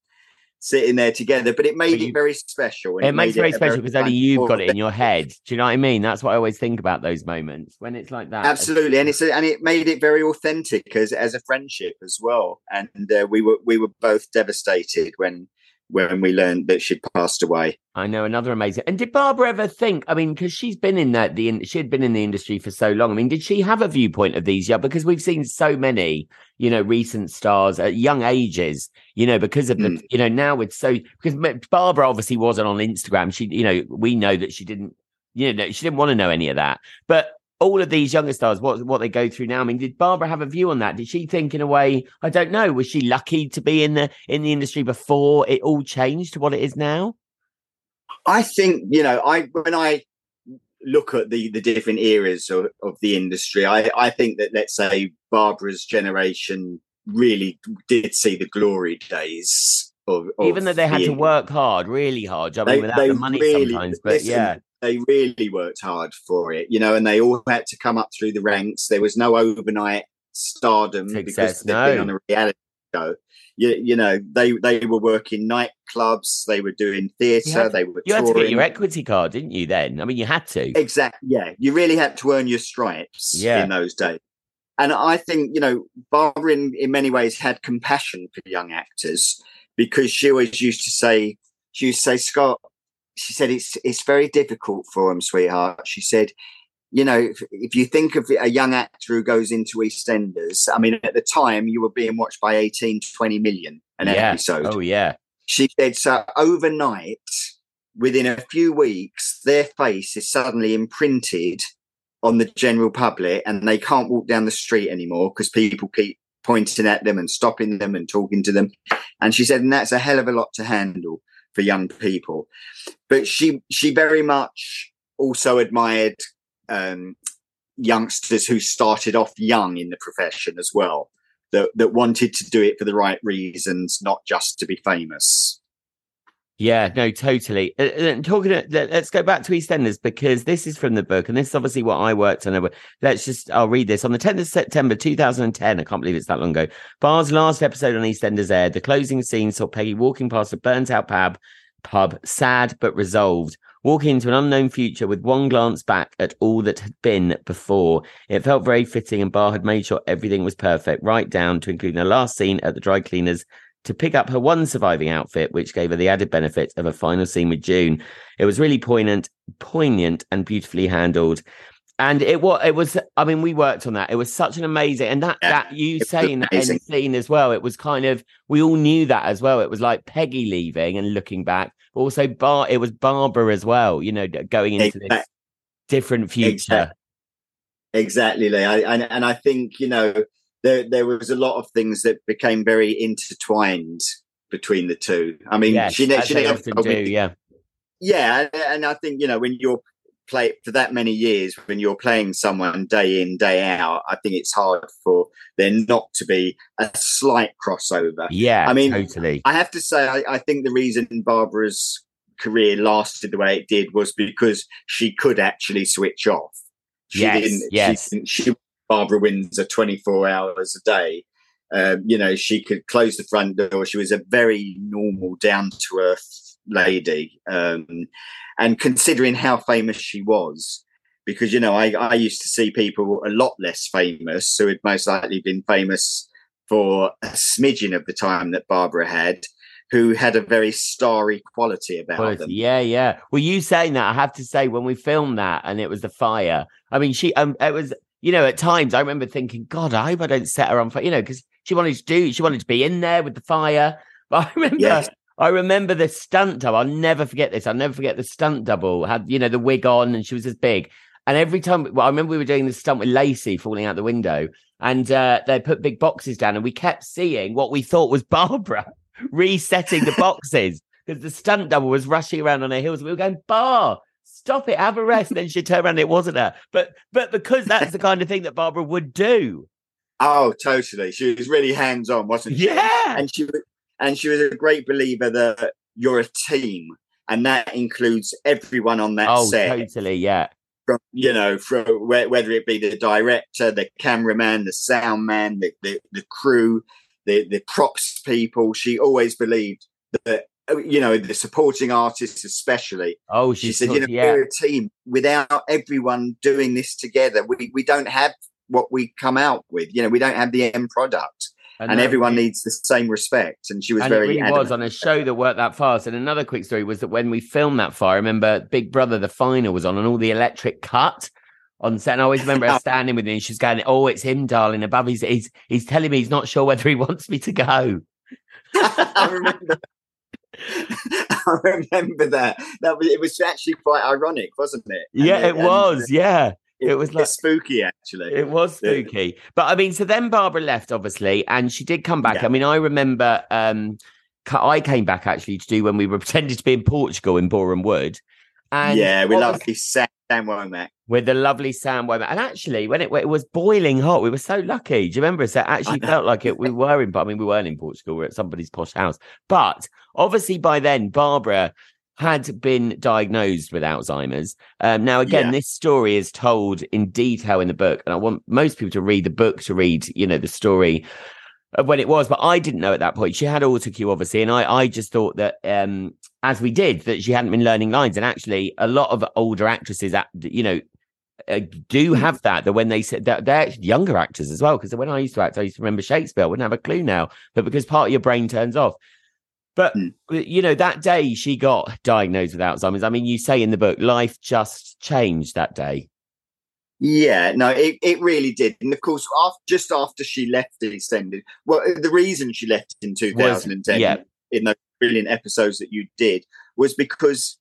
sitting there together but it made you- it very special and It makes it very special because only you've got it in your head. Do you know what I mean? That's what I always think about those moments when it's like that. absolutely and it's a, and it made it very authentic as as a friendship as well and uh, we were we were both devastated when when we learned that she'd passed away I know another amazing. And did Barbara ever think? I mean, because she's been in that the in- she had been in the industry for so long. I mean, did she have a viewpoint of these? Yeah, because we've seen so many, you know, recent stars at young ages. You know, because of the, Mm. you know, now it's so because Barbara obviously wasn't on Instagram. She, you know, we know that she didn't, you know, she didn't want to know any of that. But all of these younger stars, what what they go through now. I mean, did Barbara have a view on that? Did she think in a way? I don't know. Was she lucky to be in the in the industry before it all changed to what it is now? I think you know, I when I look at the the different eras of, of the industry, I I think that let's say Barbara's generation really did see the glory days of, of even though they had the to work hard, really hard. I mean, They- without they the money really- sometimes, but listen, yeah, they really worked hard for it, you know, and they all had to come up through the ranks. There was no overnight stardom because they'd been on a reality show. You, you know, they they were working nightclubs, they were doing theatre, they were you had to get your equity card, didn't you? Then, I mean, you had to. Exactly. Yeah, you really had to earn your stripes Yeah. in those days. and I think you know Barbara in, in many ways had compassion for young actors because she always used to say she used to say Scott she said it's it's very difficult for him sweetheart she said you know if, if you think of a young actor who goes into EastEnders I mean at the time you were being watched by 18 20 million an yeah. episode Oh yeah. she said so overnight within a few weeks their face is suddenly imprinted on the general public and they can't walk down the street anymore because people keep pointing at them and stopping them and talking to them and she said and that's a hell of a lot to handle for young people. But she she very much also admired um, youngsters who started off young in the profession as well that that wanted to do it for the right reasons not just to be famous Yeah, no, totally. Uh, uh, talking, to, let- let's go back to EastEnders because this is from the book, and this is obviously what I worked on. Let's just, I'll read this on the 10th of September 2010. I can't believe it's that long ago. Bar's last episode on EastEnders aired. The closing scene saw Peggy walking past a burnt out pub, pub, sad but resolved, walking into an unknown future with one glance back at all that had been before. It felt very fitting, and Bar had made sure everything was perfect, right down to including the last scene at the dry cleaners to pick up her one surviving outfit, which gave her the added benefit of a final scene with June. It was really poignant, poignant, and beautifully handled. And it was, it was. I mean, we worked on that. It was such an amazing, and that Yeah, that you saying that end scene as well. It was kind of we all knew that as well. It was like Peggy leaving and looking back, also Bar. It was Barbara as well. You know, going into this different future. Exact- Exactly, Lee. I, and and I think you know there there was a lot of things that became very intertwined between the two. I mean, Yes, she, she never- often do. Yeah, yeah, and- I think you know when you're play for that many years, when you're playing someone day in day out, I think it's hard for there not to be a slight crossover. yeah. I mean, totally. I have to say, I, I think the reason Barbara's career lasted the way it did was because she could actually switch off. She Yes, didn't. yes. She, didn't- she Barbara Windsor twenty four hours a day. Um, you know, she could close the front door. She was a very normal, down to earth lady. Um, and considering how famous she was, because you know, I, I used to see people a lot less famous who had most likely been famous for a smidgen of the time that Barbara had, who had a very starry quality about Quality. them. Yeah, yeah. Well, you saying that, I have to say, when we filmed that and it was the fire, I mean, she, um, it was, you know, at times I remember thinking, God, I hope I don't set her on fire, you know, because she wanted to do, she wanted to be in there with the fire. But I remember, Yes. I remember the stunt double. I'll never forget this. I'll never forget the stunt double had, you know, the wig on and she was as big. And every time, well, I remember we were doing the stunt with Lacey falling out the window and uh, they put big boxes down and we kept seeing what we thought was Barbara resetting the boxes because the stunt double was rushing around on her heels. We were going, Bar, stop it, have a rest. And then she turned around it wasn't her. But but because that's the kind of thing that Barbara would do. Oh, totally. She was really hands on, wasn't she? Yeah. And she and she was a great believer that you're a team, and that includes everyone on that Oh, set. totally. Yeah. From you know, from whether it be the director, the cameraman, the sound man, the the, the crew, the the props people. She always believed that Uh, you know the supporting artists, especially. Oh, she she's said, so- you know, yeah. we're a team. Without everyone doing this together, we, we don't have what we come out with. You know, we don't have the end product. And, that everyone really- needs the same respect. And she was and very it really adamant. was on a show that worked that fast. And another quick story was that when we filmed that fire, I remember Big Brother, the final was on, and all the electric cut on set. And I always remember her standing with me, and she's going, "Oh, it's him, darling." Above, he's he's he's telling me he's not sure whether he wants me to go. I remember. I remember that. That was it. Was actually quite ironic, wasn't it? And Yeah, it and was. Yeah, It, it was like- spooky, actually. it was spooky. But I mean, so then Barbara left, obviously, and she did come back. Yeah. I mean, I remember um I came back actually to do when we were pretended to be in Portugal in Boreham Wood. And yeah, we what love was- this Sam Womack. with the lovely Sam Womack. And actually, when it, when it was boiling hot, we were so lucky. Do you remember? So it actually felt like it. We were in, I mean, we weren't in Portugal. We were at somebody's posh house. But obviously, by then, Barbara had been diagnosed with Alzheimer's. Um, now, again, Yeah. this story is told in detail in the book, and I want most people to read the book to read, you know, the story of when it was. But I didn't know at that point. She had autocue, obviously, and I, I just thought that, um, as we did, that she hadn't been learning lines. And actually, a lot of older actresses, at you know, uh, do have that. That when they said that they're younger actors as well. Because when I used to act, I used to remember Shakespeare. I wouldn't have a clue now, but because part of your brain turns off. But Hmm. you know, that day she got diagnosed with Alzheimer's. I mean, you say in the book, life just changed that day. Yeah, no, it, it really did. And of course, after, just after she left EastEnders, well, uh, the reason she left in 2010 yeah. in those brilliant episodes that you did was because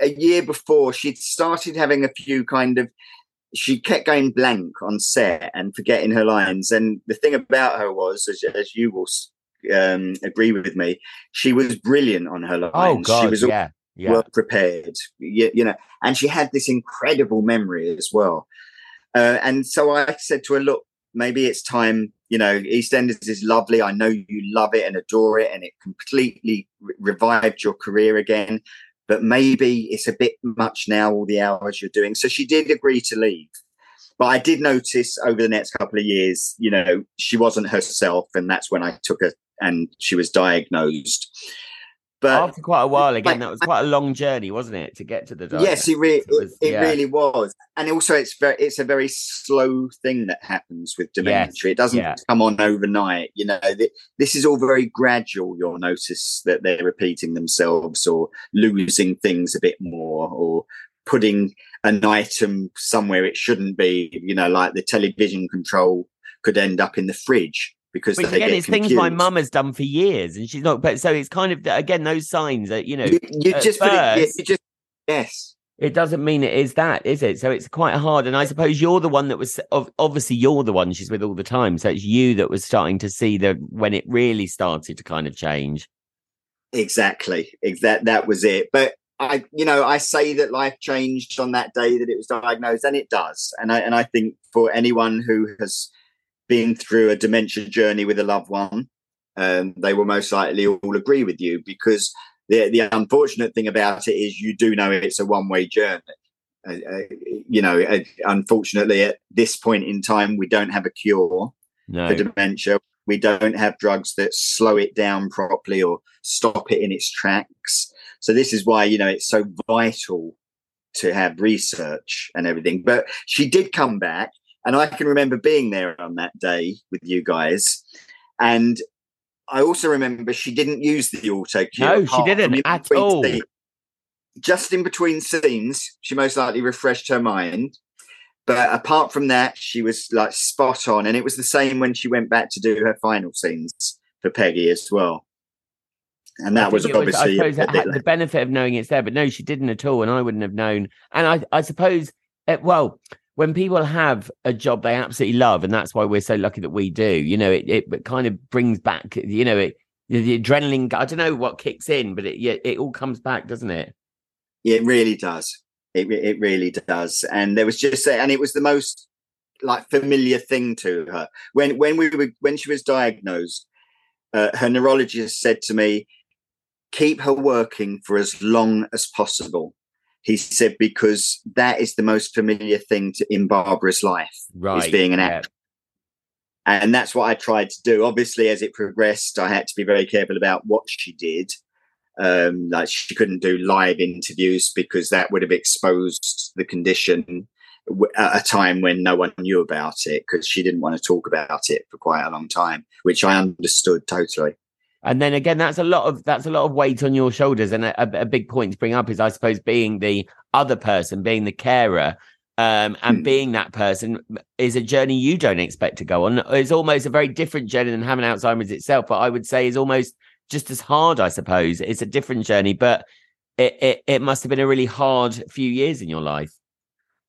a year before she'd started having a few kind of, she kept going blank on set and forgetting her lines. And the thing about her was, as, as you will um, agree with me, she was brilliant on her lines. Oh God, she was yeah, yeah. well prepared, you, you know, and she had this incredible memory as well. Uh, and so I said to her, look, maybe it's time, you know, EastEnders is lovely. I know you love it and adore it, and it completely re- revived your career again. But maybe it's a bit much now, all the hours you're doing. So she did agree to leave. But I did notice over the next couple of years, you know, she wasn't herself. And that's when I took her and she was diagnosed. But After quite a while, again, that was quite a long journey, wasn't it, to get to the yes, it, re- It was- it, it yeah. really was, and also it's very it's a very slow thing that happens with dementia. It doesn't yeah. come on overnight. You know, Th- this is all very gradual. You'll notice that they're repeating themselves or losing things a bit more or putting an item somewhere it shouldn't be. You know, like the television control could end up in the fridge because Which again get is things my mum has done for years, and she's not. But so it's kind of again those signs that you know You, you just put it. first- You just yes. it doesn't mean it is that, is it? So it's quite hard. And I suppose you're the one that was obviously you're the one she's with all the time. So it's you that was starting to see the when it really started to kind of change. Exactly. That that was it. But I, you know, I say that life changed on that day that it was diagnosed, and it does. And I and I think for anyone who has been through a dementia journey with a loved one, um, they will most likely all agree with you because the the unfortunate thing about it is you do know it's a one way journey. Uh, uh, you know, uh, unfortunately, at this point in time, we don't have a cure No. for dementia. We don't have drugs that slow it down properly or stop it in its tracks. So this is why you know it's so vital to have research and everything. But she did come back, and I can remember being there on that day with you guys, and I also remember she didn't use the auto cue. No, she didn't at all. scenes. Just in between scenes, she most likely refreshed her mind. But apart from that, she was like spot on. And it was the same when she went back to do her final scenes for Peggy as well. And that was it obviously I a suppose it bit had the benefit of knowing it's there, but no, she didn't at all, and I wouldn't have known. And I, I suppose, uh, well, when people have a job they absolutely love, and that's why we're so lucky that we do. You know, it it kind of brings back, you know, it the adrenaline. I don't know what kicks in, but it yeah, it all comes back, doesn't it? It really does. It it really does. And there was just and it was the most like familiar thing to her when when we were when she was diagnosed. Uh, her neurologist said to me, "Keep her working for as long as possible." He said because that is the most familiar thing to, in Barbara's life Right. is being an yeah. actor. And that's what I tried to do. Obviously, as it progressed, I had to be very careful about what she did. Um, like she couldn't do live interviews because that would have exposed the condition at a time when no one knew about it because she didn't want to talk about it for quite a long time, which I understood totally. And then again, that's a lot of that's a lot of weight on your shoulders. And a, a, big point to bring up is, I suppose, being the other person, being the carer, um, and Hmm. being that person is a journey you don't expect to go on. It's almost a very different journey than having Alzheimer's itself. But I would say is almost just as hard. I suppose it's a different journey, but it it, it must have been a really hard few years in your life.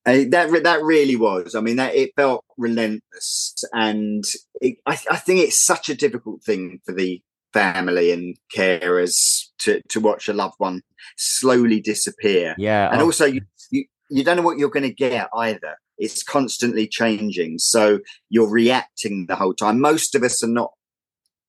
Uh, that that really was. I mean, that it felt relentless, and it, I, I think it's such a difficult thing for the family and carers to to watch a loved one slowly disappear. Yeah, and oh, also you, you you don't know what you're going to get either. It's constantly changing, so you're reacting the whole time. Most of us are not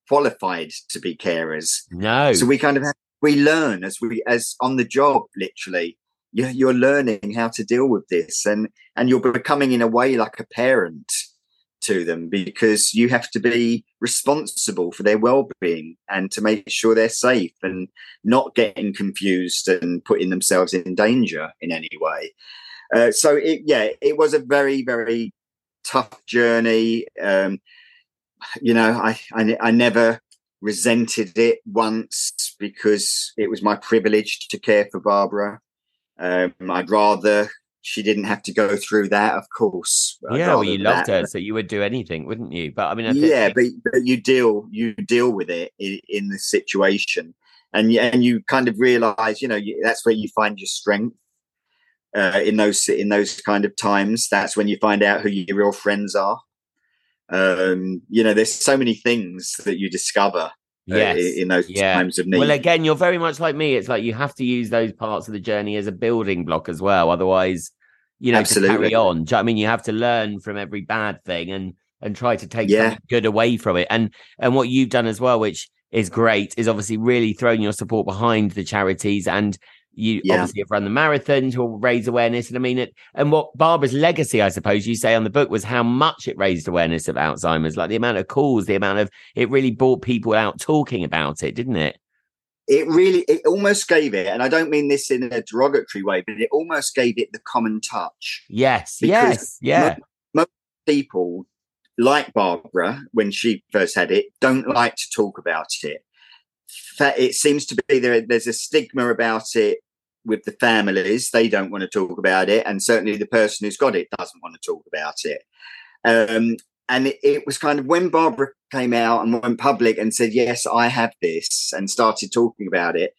qualified to be carers, no, so we kind of have, we learn as we as on the job literally you're, you're learning how to deal with this and and you're becoming in a way like a parent to them because you have to be responsible for their well-being and to make sure they're safe and not getting confused and putting themselves in danger in any way Uh, so it, yeah, it was a very, very tough journey. Um, you know, I, I, I never resented it once because it was my privilege to care for Barbara. Um, I'd rather she didn't have to go through that, of course. Yeah, well, you loved that. her, so you would do anything, wouldn't you? But I mean, I think, yeah, but, but you deal you deal with it in, in the situation, and you, and you kind of realize, you know, you, that's where you find your strength. Uh, in those in those kind of times, that's when you find out who your real friends are. Um, you know, there's so many things that you discover Uh, yes, in, in those yeah. times of need. Well, again, you're very much like me. It's like you have to use those parts of the journey as a building block as well. Otherwise, you know, to carry on. You know I mean? You have to learn from every bad thing and and try to take Yeah. good away from it. And and what you've done as well, which is great, is obviously really throwing your support behind the charities and you Yeah. obviously have run the marathon to raise awareness. And I mean it and what Barbara's legacy, I suppose you say on the book, was how much it raised awareness of Alzheimer's, like the amount of calls, the amount of it really brought people out talking about it, didn't it? it really it almost gave it, and I don't mean this in a derogatory way, but it almost gave it the common touch. Yes, Because yes, yeah. Most people like Barbara, when she first had it, don't like to talk about it. It seems to be there. There's a stigma about it with the families; they don't want to talk about it, and certainly the person who's got it doesn't want to talk about it. Um, and it, it was kind of when Barbara came out and went public and said, "Yes, I have this," and started talking about it.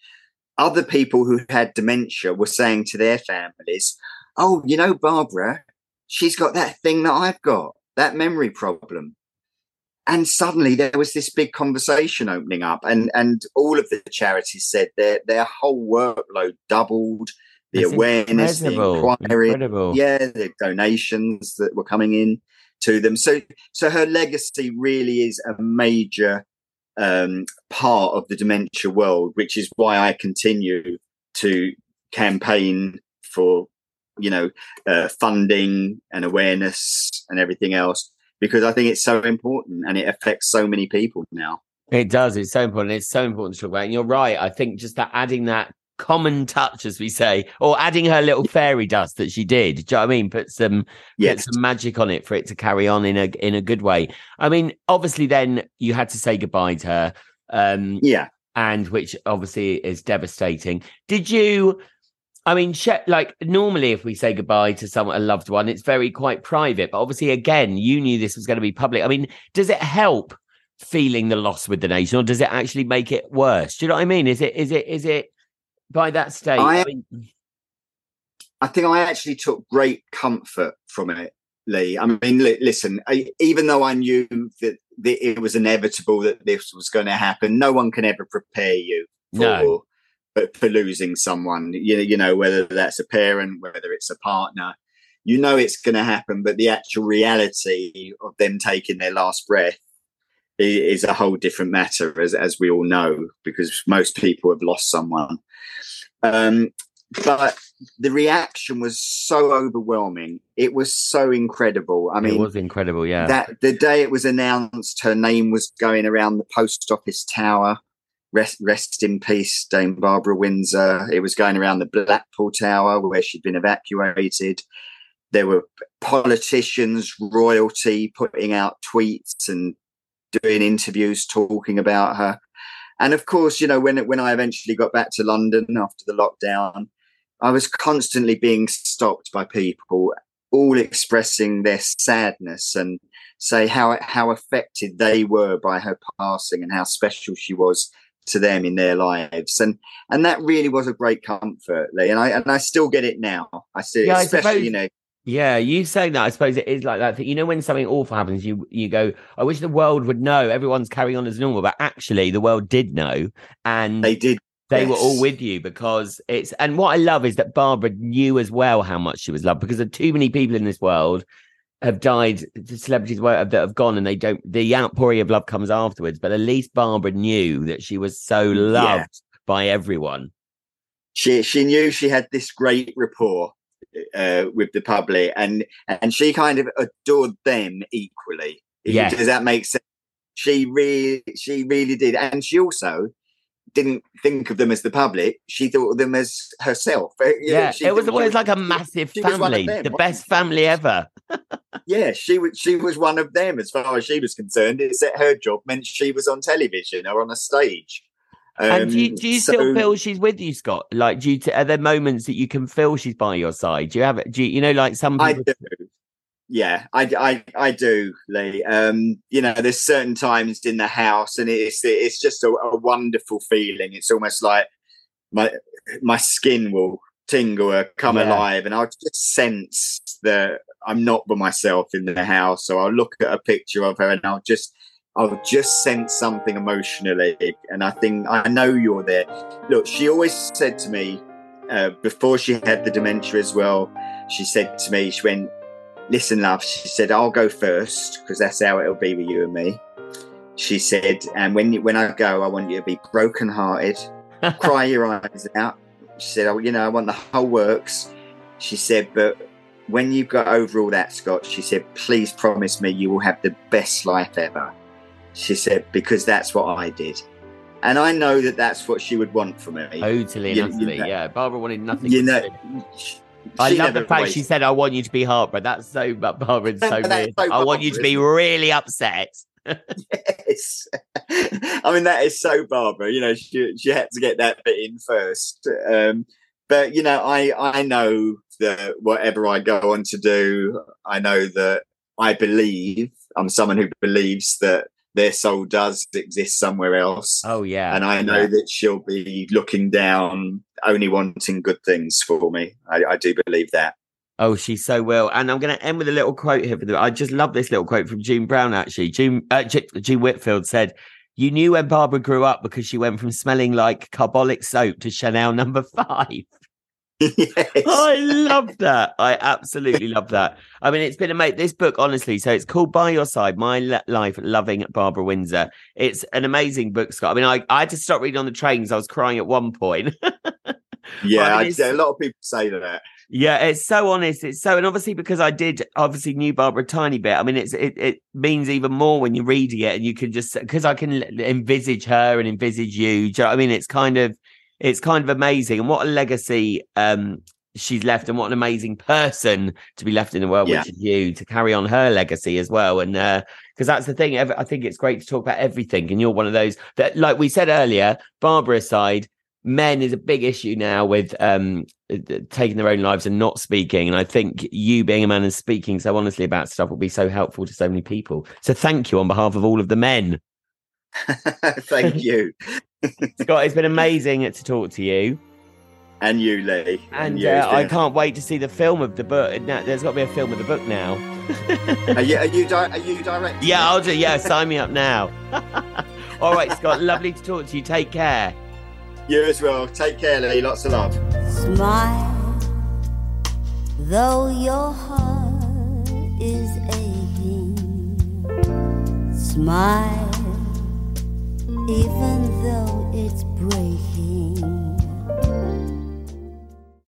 Other people who had dementia were saying to their families, "Oh, you know, Barbara, she's got that thing that I've got, that memory problem. And suddenly there was this big conversation opening up, and and all of the charities said their their whole workload doubled, the That's awareness, the incredible, inquiry, incredible. yeah, the donations that were coming in to them. So so her legacy really is a major um, part of the dementia world, which is why I continue to campaign for you know uh, funding and awareness and everything else because I think it's so important and it affects so many people now. It does. It's so important. It's so important to talk about. And you're right. I think just that adding that common touch, as we say, or adding her little fairy dust that she did. Do you know what I mean? Put some Yes. put some magic on it for it to carry on in a in a good way. I mean, obviously, then you had to say goodbye to her. Um, Yeah. and which obviously is devastating. Did you? I mean, like normally, if we say goodbye to someone, a loved one, it's very quite private. But obviously, again, you knew this was going to be public. I mean, does it help feeling the loss with the nation, or does it actually make it worse? Do you know what I mean? Is it? Is it? Is it? By that stage, I, I- mean, I think I actually took great comfort from it, Lee. I mean, li- listen, I, even though I knew that, that it was inevitable that this was going to happen, no one can ever prepare you for, No. For, losing someone. You know, you know, whether that's a parent, whether it's a partner, you know it's going to happen, but the actual reality of them taking their last breath is a whole different matter, as as we all know, because most people have lost someone. Um, but the reaction was so overwhelming. It was so incredible. I mean, it was incredible. Yeah, that the day it was announced, her name was going around the post office tower. Rest, rest in peace, Dame Barbara Windsor. It was going around the Blackpool Tower where she'd been evacuated. There were politicians, royalty putting out tweets and doing interviews talking about her. And of course, you know, when when I eventually got back to London after the lockdown, I was constantly being stopped by people, all expressing their sadness and say how how affected they were by her passing and how special she was to them in their lives. And and that really was a great comfort, Lee. And I and I still get it now. I still, Yeah, I especially suppose- you know, Yeah, you saying that, I suppose it is like that. You know, when something awful happens, you you go, "I wish the world would know." Everyone's carrying on as normal, but actually, the world did know, and they did. they were all with you because it's. And what I love is that Barbara knew as well how much she was loved because there are too many people in this world have died, the celebrities that have gone, and they don't. The outpouring of love comes afterwards, but at least Barbara knew that she was so loved by everyone. she she knew she had this great rapport uh, with the public, and and she kind of adored them equally. Yeah, Does that make sense? She really she really did, and she also didn't think of them as the public. She thought of them as herself. Yeah, she it was always like a massive she was one of family, them, the best she? family ever. Yeah, she was. She was one of them as far as she was concerned. It's that her job meant she was on television or on a stage. and do you, Um, do you still so- feel she's with you, Scott? Like, do you are there moments that you can feel she's by your side? Do you have it? Do you, you know, like some I people? do. Yeah, I, I, I do, Lee. Um, you know, there's certain times in the house, and it's it's just a, a wonderful feeling. It's almost like my my skin will tingle or come Yeah. alive, and I'll just sense that I'm not by myself in the house. So I'll look at a picture of her, and I'll just I'll just sense something emotionally, and I think I know you're there. Look, she always said to me uh, before she had the dementia as well. She said to me, she went, "Listen, love." She said, "I'll go first because that's how it'll be with you and me." She said, "And when you, when I go, I want you to be broken-hearted, cry your eyes out." She said, "Oh, you know, I want the whole works." She said, "But when you've got over all that, Scott," she said, "Please promise me you will have the best life ever." She said, "Because that's what I did." And I know that that's what she would want from me. Totally and You- you utterly. know- yeah, Barbara wanted nothing. you know, I love the fact she said, "I want you to be heartbroken." That's so, but Barbara, so weird. so I want you to be really upset. yes. I mean, that is so Barbara. You know, she she had to get that bit in first. Um, but you know, I I know that whatever I go on to do, I know that I believe I'm someone who believes that their soul does exist somewhere else. Oh yeah, and I know yeah. that she'll be looking down, only wanting good things for me. I, I do believe that. Oh, she so will. And I'm going to end with a little quote here for the. I just love this little quote from June Brown. Actually, June uh, June Whitfield said, "You knew when Barbara grew up because she went from smelling like carbolic soap to Chanel number five. yes. I love that. I absolutely love that. I mean, it's been amazing. This book, honestly, so it's called By Your Side: My Le- Life Loving Barbara Windsor. It's an amazing book, Scott. I mean, I, I had to stop reading on the trains. I was crying at one point. yeah, I mean, I, a lot of people say that. Yeah, it's so honest. It's so, and obviously because I did obviously knew Barbara a tiny bit. I mean, it's it it means even more when you're reading it, and you can just because I can envisage her and envisage you. Do you know I mean? It's kind of it's kind of amazing, and what a legacy um she's left, and what an amazing person to be left in the world, Yeah. which is you to carry on her legacy as well. And because that's the thing, I think it's great to talk about everything, and you're one of those that, like we said earlier, Barbara aside men is a big issue now with um uh, taking their own lives and not speaking and i think you being a man and speaking so honestly about stuff will be so helpful to so many people so thank you on behalf of all of the men Thank you. scott it's been amazing to talk to you And you, Lee. and you. uh, i can't wait to see the film of the book now there's got to be a film of the book now Are you, are you, di- are you directing? yeah i'll do yeah sign me up now all right scott lovely to talk to you take care You as well. Take care, Lee. Lots of love. Smile, though your heart is aching. Smile, even though it's breaking.